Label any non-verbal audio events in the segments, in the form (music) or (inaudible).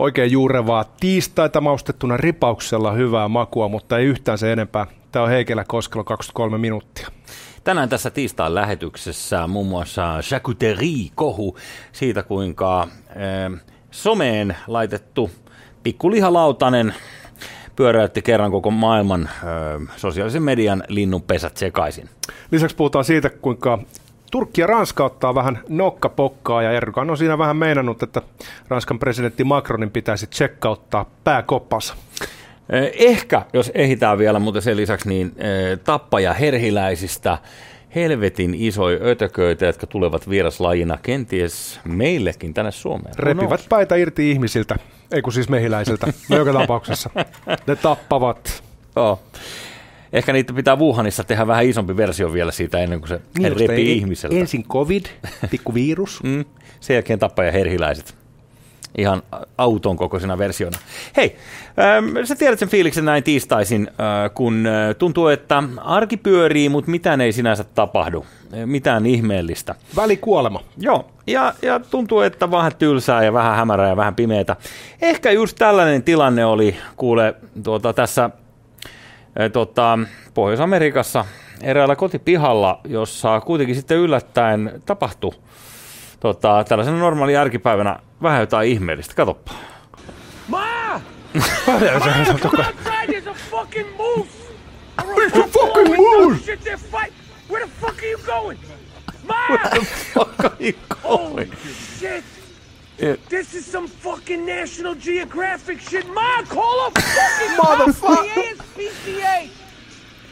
Oikein juurevaa tiistaita maustettuna ripauksella hyvää makua, mutta ei yhtään se enempää. Tämä on Heikelä Koskelo 23 minuuttia. Tänään tässä tiistain lähetyksessä muun muassa charcuterie-kohu siitä, kuinka äh, someen laitettu pikkulihalautanen pyöräytti kerran koko maailman äh, sosiaalisen median linnunpesät sekaisin. Lisäksi puhutaan siitä, kuinka Turkki ja Ranska ottaa vähän nokkapokkaa ja Erdogan on siinä vähän meinannut, että Ranskan presidentti Macronin pitäisi tsekkauttaa pääkoppansa. Ehkä, jos ehitään vielä, mutta sen lisäksi niin tappaja herhiläisistä helvetin isoja ötököitä, jotka tulevat vieraslajina kenties meillekin tänne Suomeen. Repivät päitä irti ihmisiltä, ei kun siis mehiläisiltä, (laughs) no joka tapauksessa. Ne tappavat. Oh. Ehkä niitä pitää Wuhanissa tehdä vähän isompi versio vielä siitä ennen kuin se niin, repii ihmiseltä. Ensin covid, (laughs) pikku virus. mm, sen jälkeen tappaja herhiläiset ihan auton kokoisena versiona. Hei, ähm, sä tiedät sen fiiliksen näin tiistaisin, äh, kun äh, tuntuu, että arki pyörii, mutta mitään ei sinänsä tapahdu. Äh, mitään ihmeellistä. Välikuolema. Joo, ja, ja tuntuu, että vähän tylsää ja vähän hämärää ja vähän pimeätä. Ehkä just tällainen tilanne oli, kuule, tuota, tässä tota, Pohjois-Amerikassa eräällä kotipihalla, jossa kuitenkin sitten yllättäen tapahtui tota, tällaisena normaali arkipäivänä vähän jotain ihmeellistä. Katoppa. (laughs) Where the fuck are you going? Ma! Where the fuck are you going? Oh, shit! It, This is some fucking National Geographic shit. Ma, call a fucking motherfucker!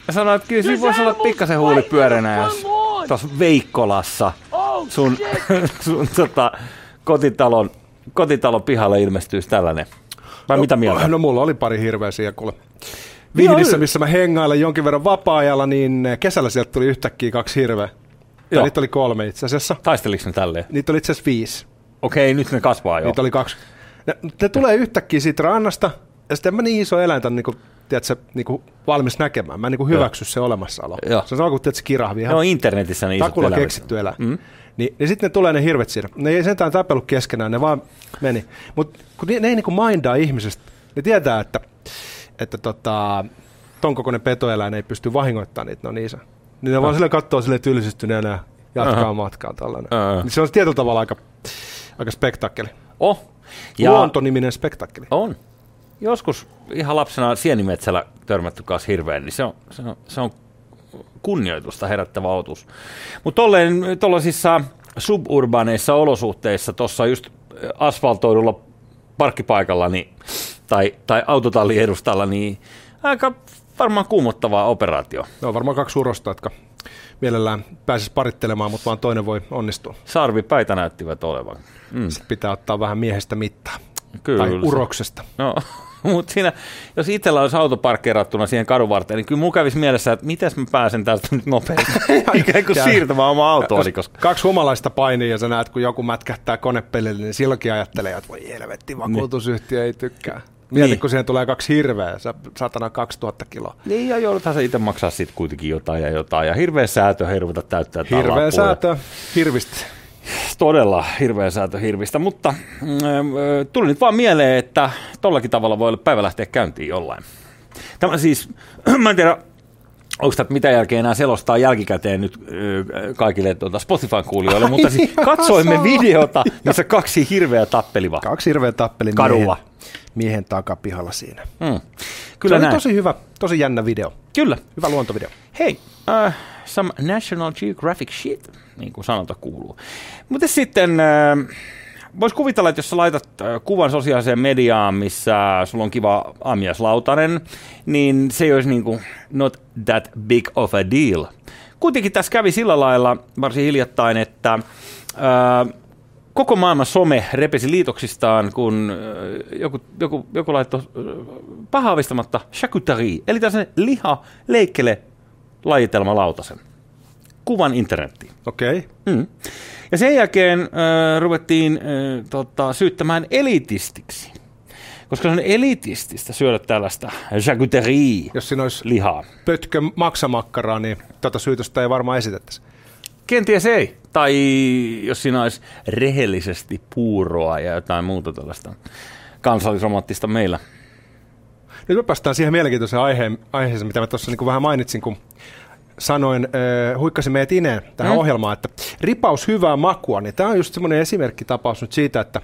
Ja sanoin, että kyllä siinä voisi olla pikkasen huuli pyöränä, jos tuossa Veikkolassa oh, sun, (laughs) sun tota, kotitalon, kotitalon pihalle ilmestyisi tällainen. Vai no, mitä mieltä? No mulla oli pari hirveä siellä kuule. Vihdissä, missä mä hengailen jonkin verran vapaa-ajalla, niin kesällä sieltä tuli yhtäkkiä kaksi hirveä. Ja niitä oli kolme itse asiassa. Taisteliko ne tälleen? Niitä oli itse asiassa viisi. Okei, nyt ne kasvaa jo. Niitä oli kaksi. Ne, ne tulee yhtäkkiä siitä rannasta, ja sitten mä niin iso eläintä niin kuin, tiedätkö, niin kuin valmis näkemään. Mä en niin kuin hyväksy se olemassaolo. Joo. Se on sama kuin tiedätkö, kirahvi. Ihan no internetissä niin Takulla keksitty elä. Mm. Niin, niin sitten ne tulee ne hirvet siinä. Ne ei sentään tapellut keskenään, ne vaan meni. Mutta kun ne, ne ei niin kuin mindaa ihmisestä, ne tietää, että, että tota, ton kokoinen petoeläin ei pysty vahingoittamaan niitä, no niin Niin ne no. vaan sille katsoo sille tylsistyneenä ja jatkaa uh-huh. matkaa tällainen. Uh-huh. Niin se on tietyllä tavalla aika, aika spektakkeli. Oh. Ja Luontoniminen spektakkeli. On. Joskus ihan lapsena sienimetsällä törmätty kanssa hirveän, niin se on, se on, se on kunnioitusta herättävä otus. Mutta tuollaisissa suburbaneissa olosuhteissa, tuossa just asfaltoidulla parkkipaikalla niin, tai, tai autotallin edustalla, niin aika varmaan kuumottava operaatio. No varmaan kaksi urosta, jotka mielellään pääsisi parittelemaan, mutta vaan toinen voi onnistua. Sarvipäitä näyttivät olevan. Mm. Sitten pitää ottaa vähän miehestä mittaa. Kyllä. Tai uroksesta. No, (laughs) mutta siinä, jos itsellä olisi auto parkkeerattuna siihen kadun varteen, niin kyllä mulla kävisi mielessä, että miten mä pääsen tästä nyt nopeasti. (laughs) (laughs) Ikään kuin siirtämään oma autooni. Koska... Kaksi humalaista painia ja sä näet, kun joku mätkähtää konepelille, niin silloinkin ajattelee, että voi helvetti, vakuutusyhtiö ei tykkää. Mieti, niin. kun siihen tulee kaksi hirveä, satana 2000 kiloa. Niin, ja joudutaan se itse maksaa sitten kuitenkin jotain ja jotain. Ja hirveä säätö ei ruveta täyttää Hirveä säätö, hirvistä. Todella hirveä säätö hirvistä, mutta äh, tuli nyt vaan mieleen, että tollakin tavalla voi olla päivä lähteä käyntiin jollain. Tämä siis, (clears throat) mä en tiedä, onko tätä mitä jälkeen enää selostaa jälkikäteen nyt kaikille tuota Spotify-kuulijoille, mutta siis (laughs) katsoimme videota, missä kaksi hirveä tappeliva. Kaksi hirveä tappeli kadulla. Miehen, takapihalla siinä. Mm. Kyllä Se oli tosi hyvä, tosi jännä video. Kyllä. Hyvä luontovideo. Hei, uh, some National Geographic shit, niin kuin sanota kuuluu. Mutta sitten... Uh, Voisi kuvitella, että jos sä laitat kuvan sosiaaliseen mediaan, missä sulla on kiva aamiaislautanen, niin se ei olisi niin kuin not that big of a deal. Kuitenkin tässä kävi sillä lailla varsin hiljattain, että ää, koko maailman some repesi liitoksistaan, kun joku, joku, joku laittoi pahaavistamatta charcuterie, eli tällaisen liha leikkele lajitelmalautasen kuvan internettiin. Okei. Okay. Mm. Ja sen jälkeen äh, ruvettiin äh, tota, syyttämään elitistiksi. Koska se on elitististä syödä tällaista charcuterie Jos siinä olisi lihaa. pötkö maksamakkaraa, niin tätä syytöstä ei varmaan esitettäisi. Kenties ei. Tai jos siinä olisi rehellisesti puuroa ja jotain muuta tällaista kansallisromanttista meillä. Nyt me päästään siihen mielenkiintoiseen aiheeseen, mitä mä tuossa niin vähän mainitsin, kun sanoin, äh, huikkasin meidät Ineen tähän mm. ohjelmaan, että ripaus hyvää makua, niin tämä on just semmoinen esimerkkitapaus nyt siitä, että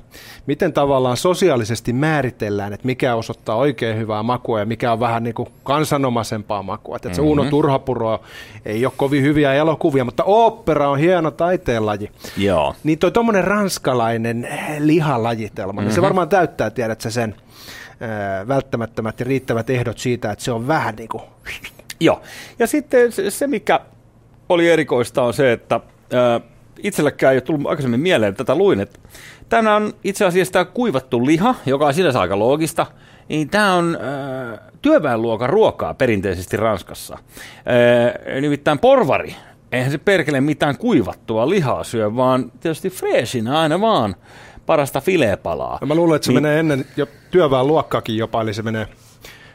miten tavallaan sosiaalisesti määritellään, että mikä osoittaa oikein hyvää makua ja mikä on vähän niin kuin kansanomaisempaa makua. Että mm-hmm. se Uno Turhapuro ei ole kovin hyviä elokuvia, mutta opera on hieno taiteenlaji. Joo. Niin toi tuommoinen ranskalainen lihalajitelma, mm-hmm. niin se mhm. varmaan täyttää, tiedät sä sen, välttämättömät ja riittävät ehdot siitä, että se on vähän niin kuin... Joo, ja sitten se, mikä oli erikoista on se, että ää, itsellekään ei ole tullut aikaisemmin mieleen, että tätä luin, että tämä on itse asiassa tämä kuivattu liha, joka on sinänsä aika loogista, niin tämä on äh, työväenluokan ruokaa perinteisesti Ranskassa. Äh, nimittäin porvari, eihän se perkele mitään kuivattua lihaa syö, vaan tietysti freesinä aina vaan parasta filepalaa. No mä luulen, että se niin, menee ennen jo työväen luokkaakin jopa, eli se menee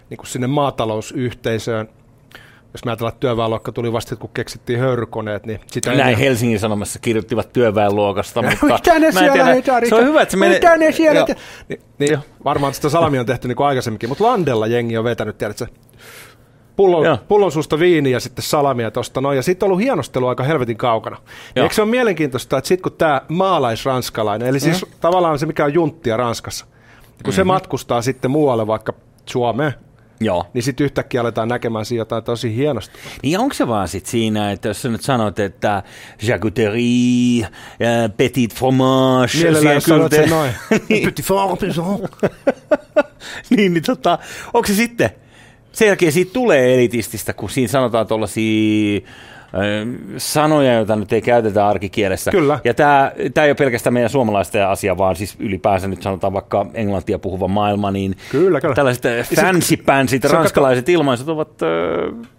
niin kuin sinne maatalousyhteisöön. Jos mä ajatellaan, että työväenluokka tuli vasta, kun keksittiin höyrykoneet, niin sitä Näin ennen... Helsingin Sanomassa kirjoittivat työväenluokasta, (laughs) mutta mitä ne siellä tiedä, se on hyvä, että se menee... Mitä ne siellä... Te... Niin, niin, varmaan sitä salamia on tehty niin kuin aikaisemminkin, mutta Landella jengi on vetänyt, tiedätkö, pullon, pullon suusta viiniä ja sitten salamia tuosta noin. Ja sitten on ollut hienostelu aika helvetin kaukana. Niin eikö se ole mielenkiintoista, että sitten kun tämä maalaisranskalainen, eli siis mm-hmm. tavallaan se mikä on junttia Ranskassa, kun mm-hmm. se matkustaa sitten muualle vaikka Suomeen, Joo. Niin sitten yhtäkkiä aletaan näkemään siinä jotain tosi hienosta. Niin onko se vaan sitten siinä, että jos sä nyt sanot, että jacouterie, äh, petit fromage... Mielellään sanot sen noin. (laughs) niin. petit fromage. (laughs) niin, niin tota, onko se sitten sen jälkeen siitä tulee elitististä, kun siinä sanotaan tuollaisia sanoja, joita nyt ei käytetä arkikielessä. Kyllä. Ja tämä, tämä ei ole pelkästään meidän suomalaisten asia, vaan siis ylipäänsä nyt sanotaan vaikka englantia puhuva maailma, niin kyllä, kyllä. tällaiset fancy-pänsit, ranskalaiset kato... ilmaiset ovat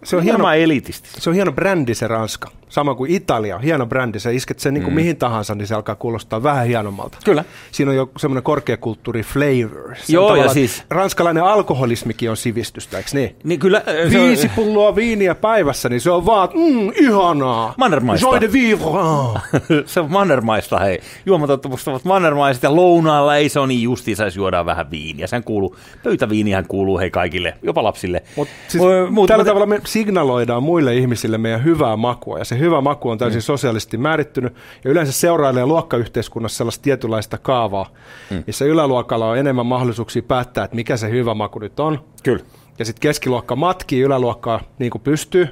se on hieno, elitististä. Se on hieno brändi se Ranska. Sama kuin Italia, hieno brändi. Se isket sen niin kuin mm. mihin tahansa, niin se alkaa kuulostaa vähän hienommalta. Kyllä. Siinä on jo semmoinen korkeakulttuuri flavor. Se Joo, ja siis... Ranskalainen alkoholismikin on sivistystä, eikö niin? niin kyllä, Viisi on... pulloa viiniä päivässä, niin se on vaan, mm, ihanaa. Mannermaista. Joy de vivre. (laughs) se on mannermaista, hei. Juomatottumukset ovat mannermaista ja lounaalla ei se ole niin justiinsa, juodaan vähän viiniä. Sen kuuluu, pöytäviinihän kuuluu hei kaikille, jopa lapsille. Mut, siis, Mut, tällä tavalla me signaloidaan muille ihmisille meidän hyvää makua ja se hyvä maku on täysin mm. sosiaalisesti määrittynyt ja yleensä seurailee luokkayhteiskunnassa sellaista tietynlaista kaavaa, mm. missä yläluokalla on enemmän mahdollisuuksia päättää, että mikä se hyvä maku nyt on. Kyllä. Ja sitten keskiluokka matkii yläluokkaa niin kuin pystyy,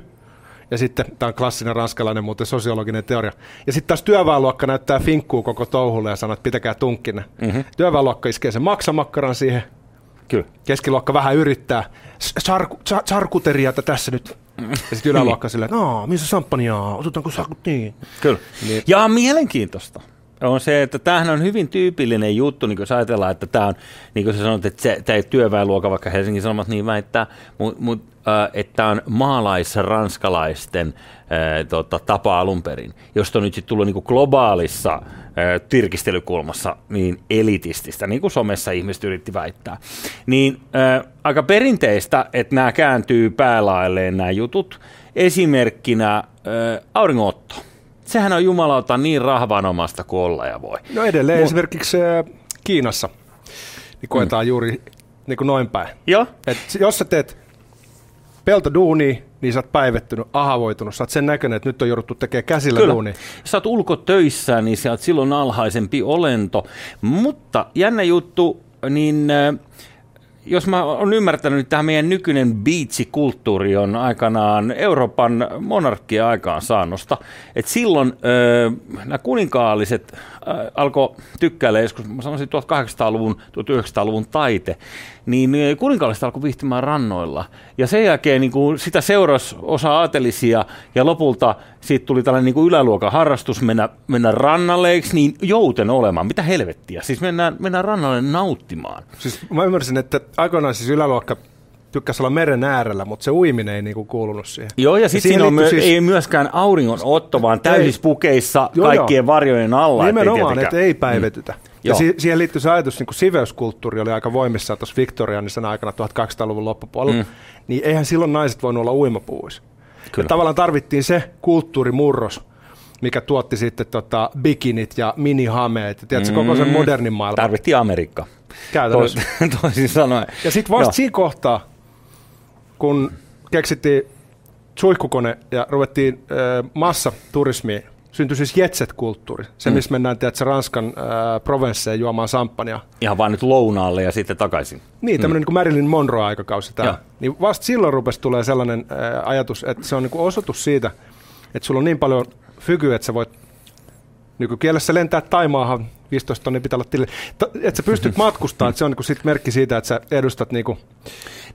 ja sitten tämä on klassinen ranskalainen muuten sosiologinen teoria. Ja sitten taas työväenluokka näyttää finkkuu koko touhulle ja sanoo, että pitäkää tunkkinen. Mm-hmm. Työväenluokka iskee sen maksamakkaran siihen. Kyllä. Keskiluokka vähän yrittää. Sarku, sarkuteriata tässä nyt ja sitten yläluokka silleen, että missä samppania, otetaanko sakut niin? Kyllä. Niin. Ja mielenkiintoista on se, että tämähän on hyvin tyypillinen juttu, niin jos ajatellaan, että tämä on, niin kuin sä sanot, että se, tämä ei työväenluokka, vaikka Helsingin Sanomat niin väittää, mutta mut, äh, että tämä on maalais-ranskalaisten äh, tota, tapa alun perin, josta on nyt sitten tullut niin globaalissa äh, tirkistelykulmassa niin elitististä, niin kuin somessa ihmiset yritti väittää. Niin äh, aika perinteistä, että nämä kääntyy päälailleen nämä jutut, esimerkkinä äh, auringonotto sehän on jumalauta niin rahvanomasta kuin olla ja voi. No edelleen Mut... esimerkiksi Kiinassa niin koetaan mm. juuri niin kuin noin päin. Joo. Et jos sä teet peltoduuni, niin sä oot päivettynyt, ahavoitunut, sä oot sen näköinen, että nyt on jouduttu tekemään käsillä Kyllä. duuni. Jos sä oot ulkotöissä, niin sä oot silloin alhaisempi olento. Mutta jännä juttu, niin äh, jos mä oon ymmärtänyt, että tämä meidän nykyinen biitsikulttuuri on aikanaan Euroopan monarkkia aikaan saannosta. Että silloin öö, nämä kuninkaalliset öö, alkoi tykkäillä joskus, mä sanoisin 1800-luvun, 1900-luvun taite, niin kuninkaalliset alkoi viihtymään rannoilla. Ja sen jälkeen niin kuin sitä seurasi osa aatelisia ja lopulta siitä tuli tällainen niin kuin yläluokan harrastus mennä, mennä rannalle, eikö niin jouten olemaan? Mitä helvettiä? Siis mennään, mennään rannalle nauttimaan. Siis mä ymmärsin, että aikoinaan siis yläluokka tykkäsi olla meren äärellä, mutta se uiminen ei niinku kuulunut siihen. Joo, ja sitten siinä on myö- siis... ei myöskään auringon otto, vaan täysissä pukeissa joo, kaikkien joo. varjojen alla. Nimenomaan, että ei päivetytä. Mm. Ja si- siihen liittyy se ajatus, niin kuin siveyskulttuuri oli aika voimissaan tuossa Victorianisen aikana 1800-luvun loppupuolella, mm. niin eihän silloin naiset voinut olla uimapuvuissa. Tavallaan tarvittiin se kulttuurimurros, mikä tuotti sitten tota bikinit ja minihameet. Tiedätkö, mm. koko sen modernin maailman. Tarvittiin Amerikka. Käytännössä. To, (laughs) toisin sanoen. Ja sitten vasta siinä kohtaa, kun keksittiin suihkukone ja ruvettiin äh, massaturismiin, syntyi siis jetset-kulttuuri. Se, mm. missä mennään tiedätkö, Ranskan äh, Provenceen juomaan samppania. Ihan vaan nyt lounaalle ja sitten takaisin. Niin, tämmöinen mm. niin Marilyn Monroe-aikakausi tämä. Niin vasta silloin rupesi tulee sellainen äh, ajatus, että se on niin kuin osoitus siitä, että sulla on niin paljon fykyä, että sä voit nykykielessä lentää Taimaahan 15 tonnia pitää olla tille. Että sä pystyt (laughs) matkustamaan, että se on niinku sit merkki siitä, että sä edustat niinku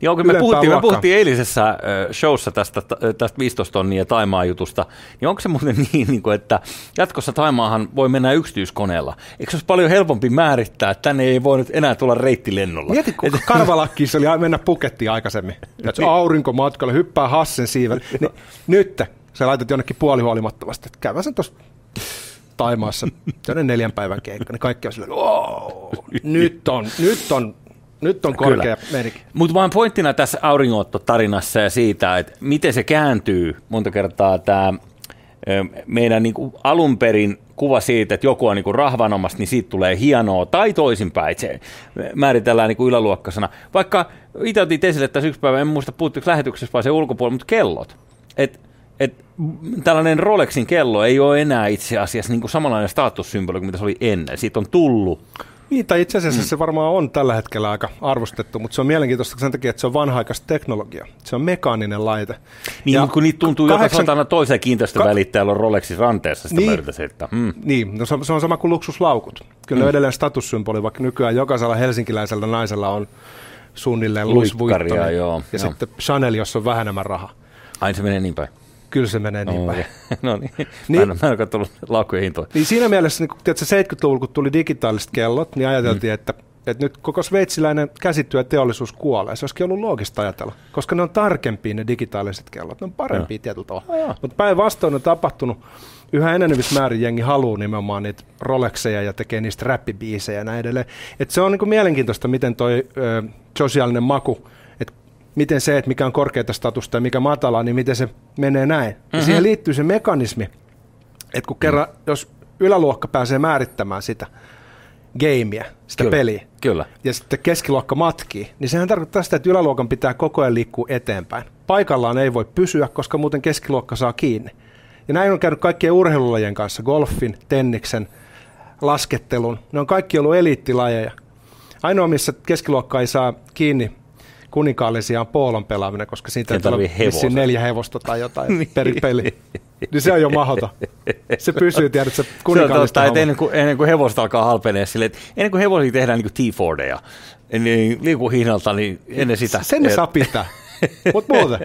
Joo, kun me puhuttiin, me puhuttiin eilisessä showssa tästä, tästä 15 tonnia Taimaa jutusta, niin onko se muuten (laughs) niin, niin kuin, että jatkossa Taimaahan voi mennä yksityiskoneella? Eikö se olisi paljon helpompi määrittää, että tänne ei voi nyt enää tulla reittilennolla? Mieti, kun Et... karvalakkiissa oli mennä pukettiin aikaisemmin. Että niin. aurinkomatkalle, hyppää Hassen siiven. Niin, nyt sä laitat jonnekin puolihuolimattomasti, että käy sen tuossa Taimaassa, sellainen neljän päivän keikka, niin kaikki on silleen, wow, nyt on, nyt on nyt on korkea merkki. Mutta vaan pointtina tässä auringoottotarinassa ja siitä, että miten se kääntyy monta kertaa tämä meidän niin kuin alun perin kuva siitä, että joku on niin kuin rahvanomasta, niin siitä tulee hienoa, tai toisinpäin, se määritellään niin kuin yläluokkasana. Vaikka itse otit esille tässä yksi päivä, en muista puhuttiinko lähetyksessä vai se ulkopuolella, mutta kellot. Et et tällainen Rolexin kello ei ole enää itse asiassa niin kuin samanlainen statussymboli kuin mitä se oli ennen. Siitä on tullut niin, tai itse asiassa mm. se varmaan on tällä hetkellä aika arvostettu, mutta se on mielenkiintoista sen takia, että se on vanhaikaista teknologia. Se on mekaaninen laite. Niin, ja kun niitä tuntuu kahdeksan... joka satana toiseen kiinteistövälittäjällä on Rolexin ranteessa, sitä niin, että, mm. Niin, no se, on, se on sama kuin luksuslaukut. Kyllä mm. on edelleen statussymboli, vaikka nykyään jokaisella helsinkiläisellä naisella on suunnilleen Louis Vuitton. Ja joo. sitten Chanel, jos on vähän enemmän rahaa. Aina se menee niin päin. Kyllä se menee niin päin. (laughs) no niin, niin, mä en, mä en katsonut laukkujen hintoja. Niin siinä mielessä, niin, tiedätkö, 70-luvulla kun tuli digitaaliset kellot, niin ajateltiin, mm. että että nyt koko sveitsiläinen käsityöteollisuus kuolee. Se olisikin ollut loogista ajatella, koska ne on tarkempia ne digitaaliset kellot, ne on parempia tietyllä tavalla. Mutta päinvastoin on tapahtunut, yhä enenevissä määrin jengi haluaa nimenomaan niitä Rolexeja ja tekee niistä räppibiisejä ja näin edelleen. Et se on niinku mielenkiintoista, miten toi ö, sosiaalinen maku miten se, että mikä on korkeata statusta ja mikä matalaa, niin miten se menee näin. Mm-hmm. Ja siihen liittyy se mekanismi, että kun kerran, mm. jos yläluokka pääsee määrittämään sitä gameia, sitä kyllä, peliä, kyllä. ja sitten keskiluokka matkii, niin sehän tarkoittaa sitä, että yläluokan pitää koko ajan liikkua eteenpäin. Paikallaan ei voi pysyä, koska muuten keskiluokka saa kiinni. Ja näin on käynyt kaikkien urheilulajien kanssa, golfin, tenniksen, laskettelun. Ne on kaikki ollut eliittilajeja. Ainoa, missä keskiluokka ei saa kiinni kuninkaallisia on poolon pelaaminen, koska siitä ei ole neljä hevosta tai jotain (laughs) niin. per peli. Niin se on jo mahdoton. Se pysyy, tiedät, se kuningallista se on totta, ennen, kuin, ennen kuin hevosta alkaa halpenee sille, että ennen kuin hevosia tehdään niin kuin T-Fordeja, niin liikuhihnalta, niin ennen sitä. Sen ne saa pitää. (laughs) Mutta muuten.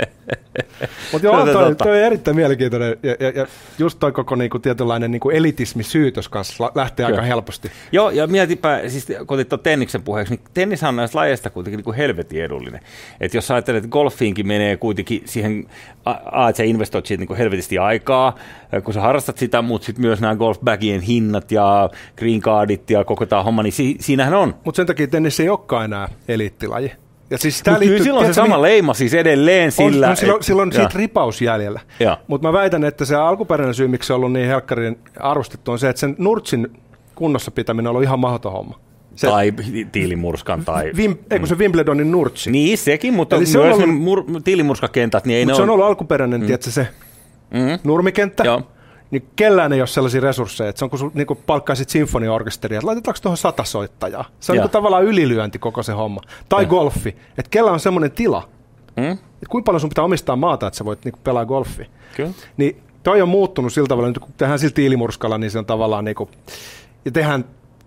Mutta joo, toi, toi, on erittäin mielenkiintoinen. Ja, ja, ja just toi koko niinku, tietynlainen niinku elitismisyytös kanssa lähtee Kyllä. aika helposti. Joo, ja mietipä, siis kun otit tenniksen puheeksi, niin tennis on näistä lajeista kuitenkin niinku helvetin edullinen. Et jos ajattelet, että golfiinkin menee kuitenkin siihen, a, että sä investoit siitä niinku helvetisti aikaa, kun sä harrastat sitä, mutta sitten myös nämä golfbagien hinnat ja green cardit ja koko tämä homma, niin si, siinähän on. Mutta sen takia tennis ei olekaan enää eliittilaji. Ja siis tää liittyy, kyllä silloin se sama niin, leima siis edelleen sillä. On, no, silloin, et, silloin siitä ripaus jäljellä. Mutta mä väitän, että se alkuperäinen syy, miksi se on ollut niin helkkarin arvostettu, on se, että sen Nurtsin kunnossa pitäminen on ollut ihan mahdoton homma. Se, tai tiilimurskan tai... Vim, eikö se Wimbledonin nurtsi? Niin, sekin, mutta Eli se myös on ollut, mur, tiilimurskakentät, niin ei ne se on ollut alkuperäinen, mm. tiedätkö, se mm. nurmikenttä. Joo niin kellään ei ole sellaisia resursseja, että se on kun niin kuin palkkaisit sinfoniaorkesteria, että laitetaanko tuohon sata soittajaa. Se on niin tavallaan ylilyönti koko se homma. Tai ja. golfi, että kellä on semmoinen tila, mm? että kuinka paljon sun pitää omistaa maata, että sä voit niin kuin pelaa golfi. Kyllä. Niin toi on muuttunut sillä tavalla, että kun tehdään silti tiilimurskalla, niin se on tavallaan niin kuin, ja tehdään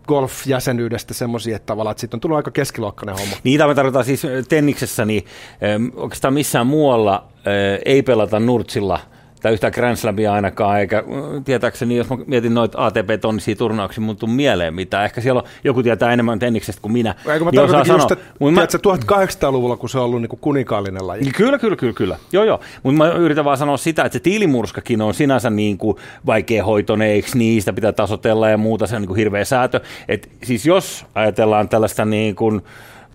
golf-jäsenyydestä semmoisia, että tavallaan, että siitä on tullut aika keskiluokkainen homma. Niitä me tarkoitan siis tenniksessä, niin oikeastaan missään muualla ei pelata nurtsilla – tai yhtään Grand Slamia ainakaan, eikä tietääkseni, jos mä mietin noita ATP-tonnisia turnauksia, mun tuu mieleen mitä. Ehkä siellä on, joku tietää enemmän tenniksestä kuin minä. Eikö mä niin tarkoitan just, että mä... tiedätkö, 1800-luvulla, kun se on ollut niin kuninkaallinen laji. Niin kyllä, kyllä, kyllä, kyllä. Joo, joo. Mutta mä yritän vaan sanoa sitä, että se tiilimurskakin on sinänsä niin kuin vaikeahoitoinen, eikö niistä pitää tasotella ja muuta, se on niin kuin hirveä säätö. Et siis jos ajatellaan tällaista niin kuin,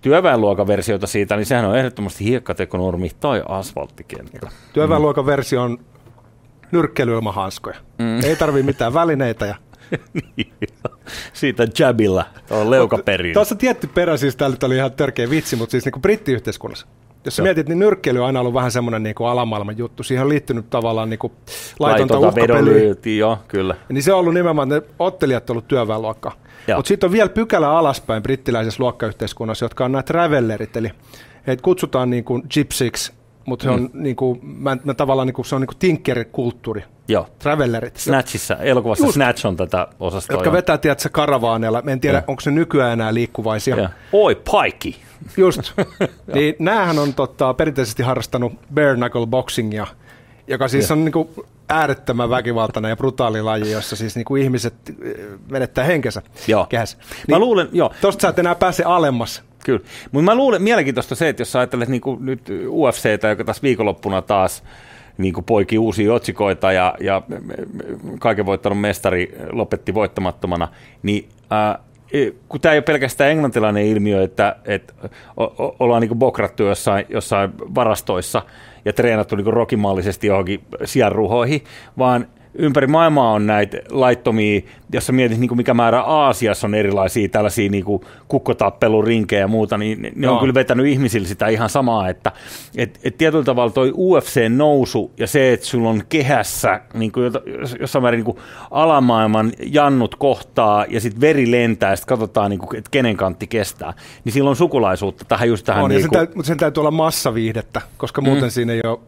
työväenluokan versiota siitä, niin sehän on ehdottomasti hiekkatekonurmi tai asfalttikenttä. Työväenluokan versio on nyrkkeilyilmahanskoja. Mm. Ei tarvi mitään välineitä ja (laughs) Niin, Siitä jabilla on leukaperin. Tuossa tietty perä, siis tämä oli ihan törkeä vitsi, mutta siis niin kuin brittiyhteiskunnassa. Jos Joo. mietit, niin nyrkkeily on aina ollut vähän semmoinen niin kuin alamaailman juttu. Siihen on liittynyt tavallaan niin kuin laitonta Laitonta vedonlyöntiä, joo, kyllä. Niin se on ollut nimenomaan, että ne ottelijat on ollut työväenluokkaa. Mutta sitten on vielä pykälä alaspäin brittiläisessä luokkayhteiskunnassa, jotka on nämä travellerit, eli heitä kutsutaan niin kuin gypsiksi, mutta se on Mm. niin kuin, mä, mä tavallaan niin kuin, se on niin kuin tinkerikulttuuri, Joo. travellerit. Snatchissa, elokuvassa Just. Snatch on tätä osastoa. jotka vetää, tiedätkö, karavaaneilla. En tiedä, onko se nykyään enää liikkuvaisia. Joo. Oi, paikki. Just. (laughs) niin näähän on tota, perinteisesti harrastanut bare knuckle boxingia, joka siis on niinku äärettömän väkivaltainen ja brutaali laji, jossa siis niinku ihmiset eh, menettää henkensä Joo. kehässä. Mä luulen, joo. Tosta sä et enää pääse alemmas. Kyllä. Mutta mä luulen, mielenkiintoista se, että jos sä ajattelet niin nyt UFCtä, joka taas viikonloppuna taas niin kuin poiki uusia otsikoita ja, ja kaiken voittanut mestari lopetti voittamattomana, niin ää, e, kun tämä ei ole pelkästään englantilainen ilmiö, että, että ollaan niin bokrattu jossain, jossain varastoissa ja treenattu niin rokimallisesti johonkin sianruhoihin, vaan ympäri maailmaa on näitä laittomia, jos sä mietit niin kuin mikä määrä Aasiassa on erilaisia tällaisia niin kuin kukkotappelurinkkejä ja muuta, niin ne, ne on Joo. kyllä vetänyt ihmisille sitä ihan samaa, että et, et tietyllä tavalla toi UFC-nousu ja se, että sulla on kehässä niin kuin jossain määrin niin kuin alamaailman jannut kohtaa ja sitten veri lentää ja sitten katsotaan, niin kuin, että kenen kantti kestää, niin silloin on sukulaisuutta tähän just tähän. On, niin sen, kuin, täytyy, mutta sen täytyy olla massaviihdettä, koska muuten Mm. siinä ei ole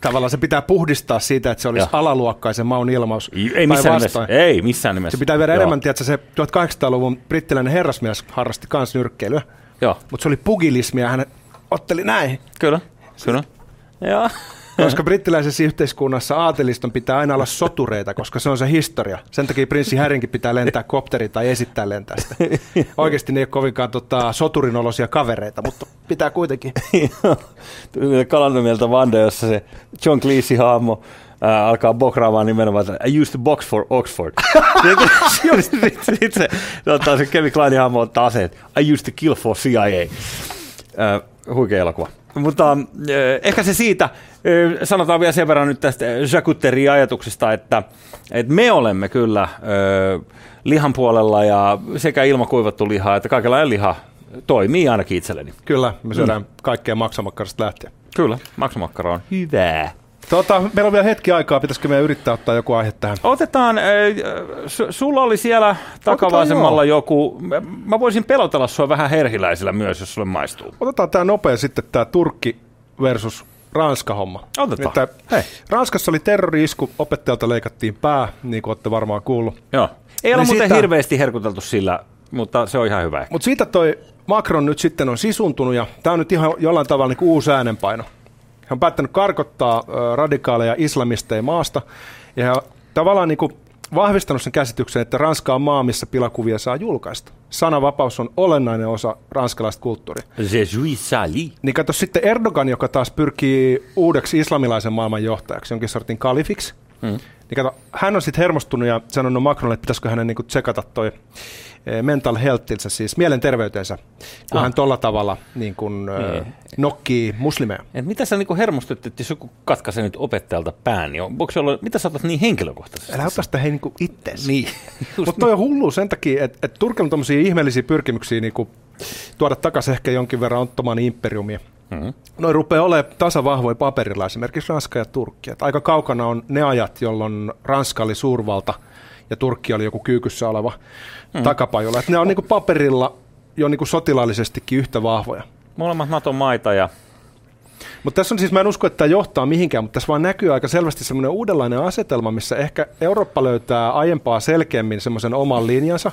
Tavallaan se pitää puhdistaa siitä, että se olisi Joo. alaluokkaisen maun ilmaus. ei missään nimessä. Ei missään nimessä. Se pitää viedä Joo. enemmän, tiedätkö, se 1800-luvun brittiläinen herrasmies harrasti kans nyrkkeilyä, Joo, mutta se oli pugilismi ja hän otteli näin. kyllä. kyllä. Joo. Koska brittiläisessä yhteiskunnassa aateliston pitää aina olla sotureita, koska se on se historia. Sen takia prinssi Härinkin pitää lentää kopteri tai esittää lentää sitä. Oikeasti ne ei ole kovinkaan tota, soturinoloisia kavereita, mutta pitää kuitenkin. Tuli Kalandomieltä Vanda, jossa se John Cleese-hahmo ää, alkaa bokraamaan nimenomaan, että I used to box for Oxford. (laughs) Sitten sit se, tota, se Kevin Kleinin hahmo ottaa aseet. I used to kill for CIA. Ää, huikea elokuva. Mutta äh, ehkä se siitä, äh, sanotaan vielä sen verran nyt tästä Jacutterin ajatuksesta, että, että me olemme kyllä lihan puolella ja sekä ilmakuivattu liha että kaikenlainen liha toimii ainakin itselleni. Kyllä, me syödään mm. kaikkea maksamakkarasta lähtien. Kyllä, maksumakkara on hyvää. Tota, meillä on vielä hetki aikaa, pitäisikö meidän yrittää ottaa joku aihe tähän? Otetaan, su- sulla oli siellä takavasemmalla joku, mä- mä voisin pelotella sua vähän herhiläisillä myös, jos sulle maistuu. Otetaan tämä nopea sitten, tämä Turkki versus Ranska-homma. Otetaan. Että Hei. Ranskassa oli terrori-isku, opettajalta leikattiin pää, niin kuin olette varmaan kuullut. Joo. Ei ole Niin muuten sitä- hirveästi herkuteltu sillä, mutta se on ihan hyvä. Mutta siitä toi Macron nyt sitten on sisuntunut ja tämä on nyt ihan jollain tavalla niin kuin uusi äänenpaino. Hän on päättänyt karkottaa radikaaleja islamisteja maasta ja tavallaan niin kuin vahvistanut sen käsityksen, että Ranska on maa, missä pilakuvia saa julkaista. Sananvapaus on olennainen osa ranskalaista kulttuuria. Sali. Niin kato sitten Erdogan, joka taas pyrkii uudeksi islamilaisen maailman johtajaksi, jonkin sortin kalifiksi. Mm. Niin kato, hän on sitten hermostunut ja sanonut Macronille, että pitäisikö hänen niinku tsekata toi eh, mental healthinsa, siis mielenterveytensä, kun Ah. hän tolla tavalla niin kun, ö, Niin. nokkii muslimeja. Et mitä sä niinku hermostut, että jos joku katkaisee nyt opettajalta pään, niin onko se ollut, mitä sä otat niin henkilökohtaisesti? Älä ota sitä hei niinku ittees. Niin. (laughs) Mutta toi on hullu sen takia, että et Turkilla on tommosia ihmeellisiä pyrkimyksiä niinku tuoda takaisin ehkä jonkin verran Ottomanin imperiumia. Mm-hmm. Noin rupeaa olemaan tasavahvoja paperilla, esimerkiksi Ranska ja Turkki. Et aika kaukana on ne ajat, jolloin Ranska oli suurvalta ja Turkki oli joku kyykyssä oleva mm. takapajolla. Et ne on niinku paperilla jo niinku sotilaallisestikin yhtä vahvoja. Molemmat Naton maita ja Mutta tässä on siis, mä en usko, että tämä johtaa mihinkään, mutta tässä vaan näkyy aika selvästi semmoinen uudenlainen asetelma, missä ehkä Eurooppa löytää aiempaa selkeämmin semmoisen oman linjansa.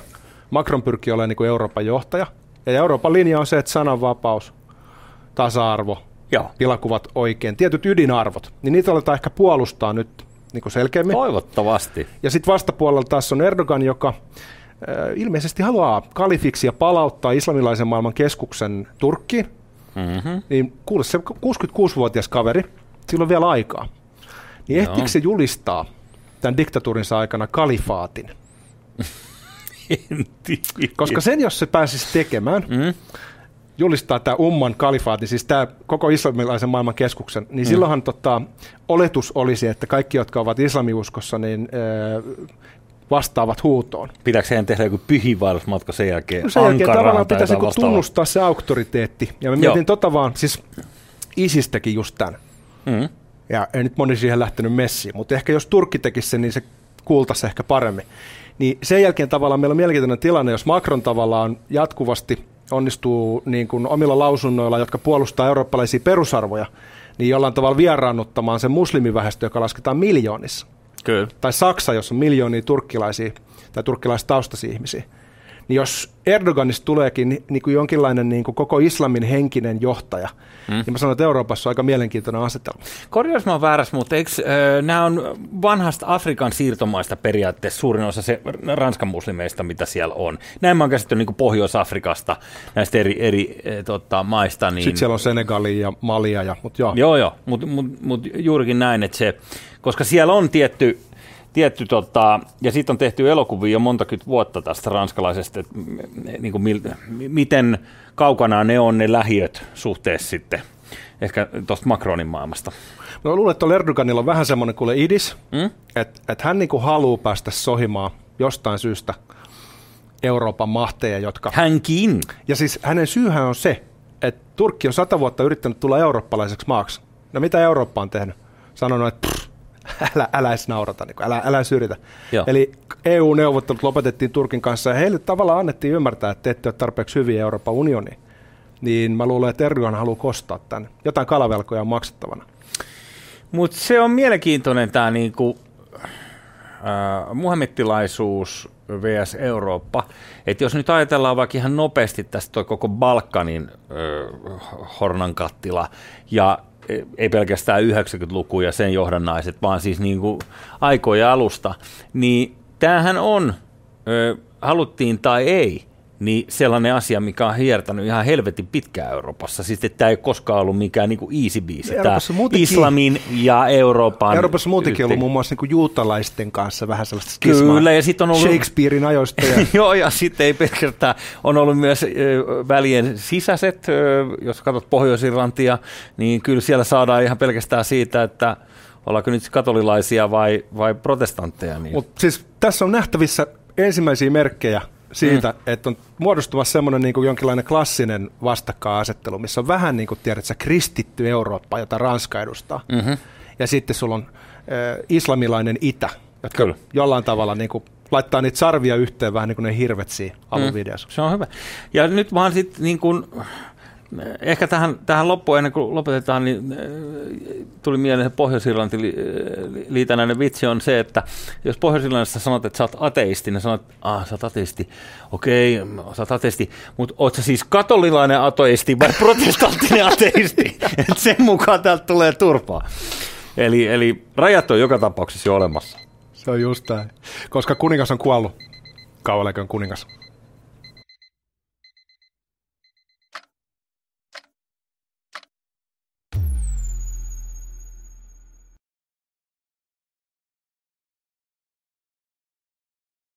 Macron pyrkii olemaan niin kuin Euroopan johtaja. Ja Euroopan linja on se, että sananvapaus, tasa-arvo, joo. pilakuvat oikein, tietyt ydinarvot, niin niitä aletaan ehkä puolustaa nyt niin kuin selkeämmin. Toivottavasti. Ja sitten vastapuolella taas on Erdogan, joka äh, ilmeisesti haluaa kalifiksi ja palauttaa islamilaisen maailman keskuksen Turkkiin. Mm-hmm. Niin kuule, se 66-vuotias kaveri, sillä on vielä aikaa. Niin Joo. ehtiikö se julistaa tämän diktatuurinsa aikana kalifaatin? (laughs) En tiedä. Koska sen, jos se pääsisi tekemään, Mm. Julistaa tämä Umman kalifaatin, siis tämä koko islamilaisen maailman keskuksen, niin mm. silloinhan tota, oletus olisi, että kaikki, jotka ovat islamiuskossa, niin äh, vastaavat huutoon. Pitääkö heidän tehdä joku pyhiinvaellusmatka sen jälkeen No sen jälkeen tavallaan pitäisi tunnustaa se auktoriteetti. Ja mä Joo. mietin tota vaan, siis Isistäkin just tämän. Mm. Ja ei nyt moni siihen lähtenyt messiin, mutta ehkä jos Turkki tekisi sen, niin se kuultaisi ehkä paremmin. Niin sen jälkeen tavallaan meillä on mielenkiintoinen tilanne, jos Macron tavallaan jatkuvasti onnistuu niin kuin omilla lausunnoilla, jotka puolustaa eurooppalaisia perusarvoja, niin jollain tavalla vieraannuttamaan sen muslimiväestö, joka lasketaan miljoonissa. Kyllä. Tai Saksa, jossa on miljoonia turkkilaisia tai turkkilaistaustaisia ihmisiä. Niin jos Erdoganista tuleekin ni- niin kuin jonkinlainen niin kuin koko islamin henkinen johtaja, mm. niin mä sanon, että Euroopassa on aika mielenkiintoinen asetelma. Korjaus mä oon väärässä, mutta eikö, äh, nämä on vanhasta Afrikan siirtomaista periaatteessa suurin osa se Ranskan muslimeista, mitä siellä on. Näin mä oon käsittänyt niin Pohjois-Afrikasta, näistä eri, eri äh, tota, maista. Niin... Sitten siellä on Senegalia ja Malia, ja, mutta joo. Joo, joo, mutta mut, mut juurikin näin, että se, koska siellä on tietty, tietty tota, ja siitä on tehty elokuvia jo monta kymmentä vuotta tästä ranskalaisesta, että niin kuin mil, miten kaukana ne on ne lähiöt suhteessa sitten ehkä tuosta Macronin maailmasta. No, luulen, että Erdoganilla on vähän semmoinen kuule idis, Mm? että et hän niinku haluaa päästä sohimaan jostain syystä Euroopan mahteja, jotka... Hänkin. Ja siis hänen syyhän on se, että Turkki on sata vuotta yrittänyt tulla eurooppalaiseksi maaksi. No mitä Eurooppa on tehnyt? Sanonut, että pff, älä, älä edes naurata, niin älä, älä edes yritä. Joo. Eli EU-neuvottelut lopetettiin Turkin kanssa ja heille tavallaan annettiin ymmärtää, että te ette ole tarpeeksi hyviä Euroopan unioniin. Niin mä luulen, että Erdogan haluaa kostaa tänne. Jotain kalavelkoja on maksettavana. Mutta se on mielenkiintoinen tämä niinku, äh, muhammettilaisuus vs. Eurooppa. Et jos nyt ajatellaan vaikka ihan nopeasti tästä toi koko Balkanin äh, hornankattila ja ei pelkästään 90-luku ja sen johdannaiset, vaan siis niinku aikoja alusta, niin tämähän on, haluttiin tai ei, niin sellainen asia, mikä on hiertänyt ihan helvetin pitkään Euroopassa. Siis että tämä ei koskaan ollut mikään niinku easy biisi. Euroopassa muutenkin- islamin ja Euroopan Euroopassa muutenkin on ollut muun muassa niin juutalaisten kanssa vähän sellaista skismaa. Kyllä, ja sitten on ollut... Shakespearein ajoista. Ja, (laughs) Joo, ja sitten ei pelkästään, on ollut myös ö, välien sisäiset, ö, jos katsot Pohjois-Irlantia, niin kyllä siellä saadaan ihan pelkästään siitä, että ollaanko nyt katolilaisia vai, vai protestantteja. Niin. Mutta siis tässä on nähtävissä ensimmäisiä merkkejä siitä, mm. että on muodostumassa semmoinen niin kuin jonkinlainen klassinen vastakkainasettelu, missä on vähän niin kuin tiedät sä, kristitty Eurooppa, jota Ranska edustaa. Mhm. Ja sitten sulla on äh, islamilainen itä, jotka Kyllä. jollain tavalla niin kuin, laittaa niitä sarvia yhteen vähän niin kuin ne hirvet siinä alun Mm. videossa. Se on hyvä. Ja nyt vaan sitten niin kuin, ehkä tähän, tähän loppuun ennen kuin lopetetaan, niin äh, tuli mieleen se Pohjois-Irlanti äh, liitännäinen vitsi on se, että jos Pohjois-Irlannissa sanot, että sä oot ateisti, niin sanot, että ah, sä oot ateisti, okei, sä oot ateisti, mutta oot sä siis katolilainen ateisti vai (laughs) protestanttinen ateisti? Et sen mukaan täältä tulee turpaa. Eli, eli rajat on joka tapauksessa jo olemassa. Se on just näin. Koska kuningas on kuollut. Kauan kuningas.